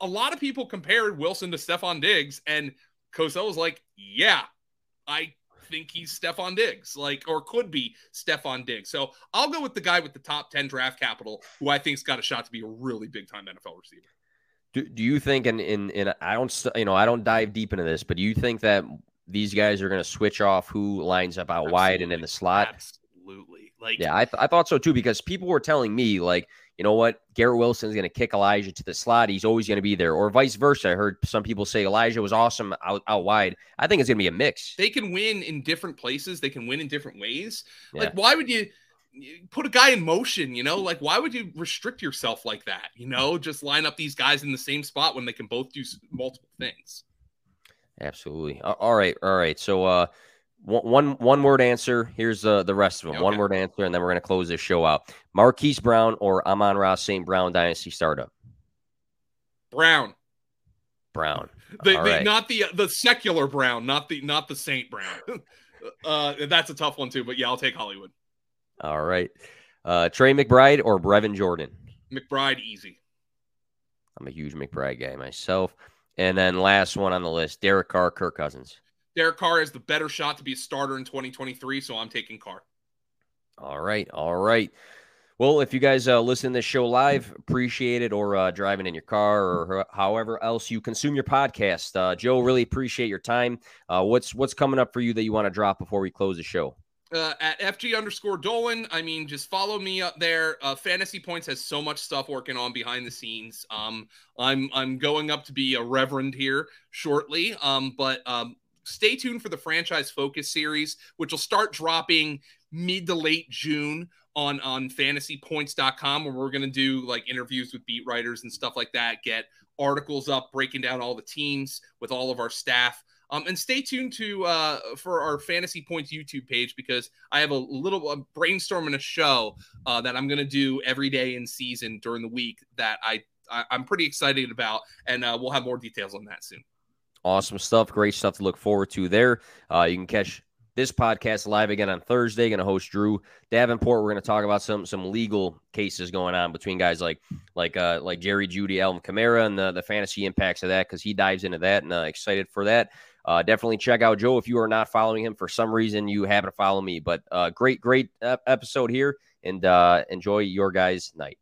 a lot of people compared Wilson to Stefon Diggs, and Cosell was like, Yeah, I think he's Stefon Diggs, like, or could be Stefon Diggs. So I'll go with the guy with the top 10 draft capital, who I think's got a shot to be a really big time NFL receiver. Do, do you think, and in, in, in, I don't, you know, I don't dive deep into this, but do you think that these guys are going to switch off who lines up out Absolutely. wide and in the slot? Absolutely. Like, yeah, I, th- I thought so too, because people were telling me, like, you know what? Garrett Wilson's going to kick Elijah to the slot. He's always going to be there, or vice versa. I heard some people say Elijah was awesome out, out wide. I think it's going to be a mix. They can win in different places. They can win in different ways. Yeah. Like, why would you put a guy in motion? You know, like why would you restrict yourself like that? You know, just line up these guys in the same spot when they can both do multiple things. Absolutely. All right. All right. So, uh, one one word answer. Here's uh, the rest of them. Okay. One word answer, and then we're going to close this show out. Marquise Brown or Amon-Ra St. Brown Dynasty startup. Brown. Brown. The, the right. not the the secular Brown, not the not the Saint Brown. uh, that's a tough one too. But yeah, I'll take Hollywood. All right. Uh, Trey McBride or Brevin Jordan. McBride, easy. I'm a huge McBride guy myself. And then last one on the list, Derek Carr, Kirk Cousins. Derek Carr has the better shot to be a starter in 2023, so I'm taking Carr. All right, all right. Well, if you guys uh, listen to this show live, appreciate it, or uh, driving in your car, or however else you consume your podcast, uh, Joe, really appreciate your time. Uh, what's what's coming up for you that you want to drop before we close the show? Uh, at FG underscore Dolan. I mean, just follow me up there. Uh, Fantasy Points has so much stuff working on behind the scenes. Um, I'm I'm going up to be a reverend here shortly. Um, but um, stay tuned for the franchise focus series, which will start dropping mid to late June on on fantasypoints.com where we're going to do like interviews with beat writers and stuff like that, get articles up breaking down all the teams with all of our staff. Um, and stay tuned to uh, for our Fantasy Points YouTube page because I have a little a brainstorming a show uh, that I'm going to do every day in season during the week that I, I am pretty excited about, and uh, we'll have more details on that soon. Awesome stuff. Great stuff to look forward to there. Uh, you can catch this podcast live again on Thursday. Going to host Drew Davenport. We're going to talk about some some legal cases going on between guys like like uh, like Jerry Jeudy, Alvin Kamara, and the the fantasy impacts of that because he dives into that and uh, excited for that. Uh, definitely check out Joe if you are not following him for some reason. You happen to follow me, but uh, great great episode here and uh, enjoy your guys' night.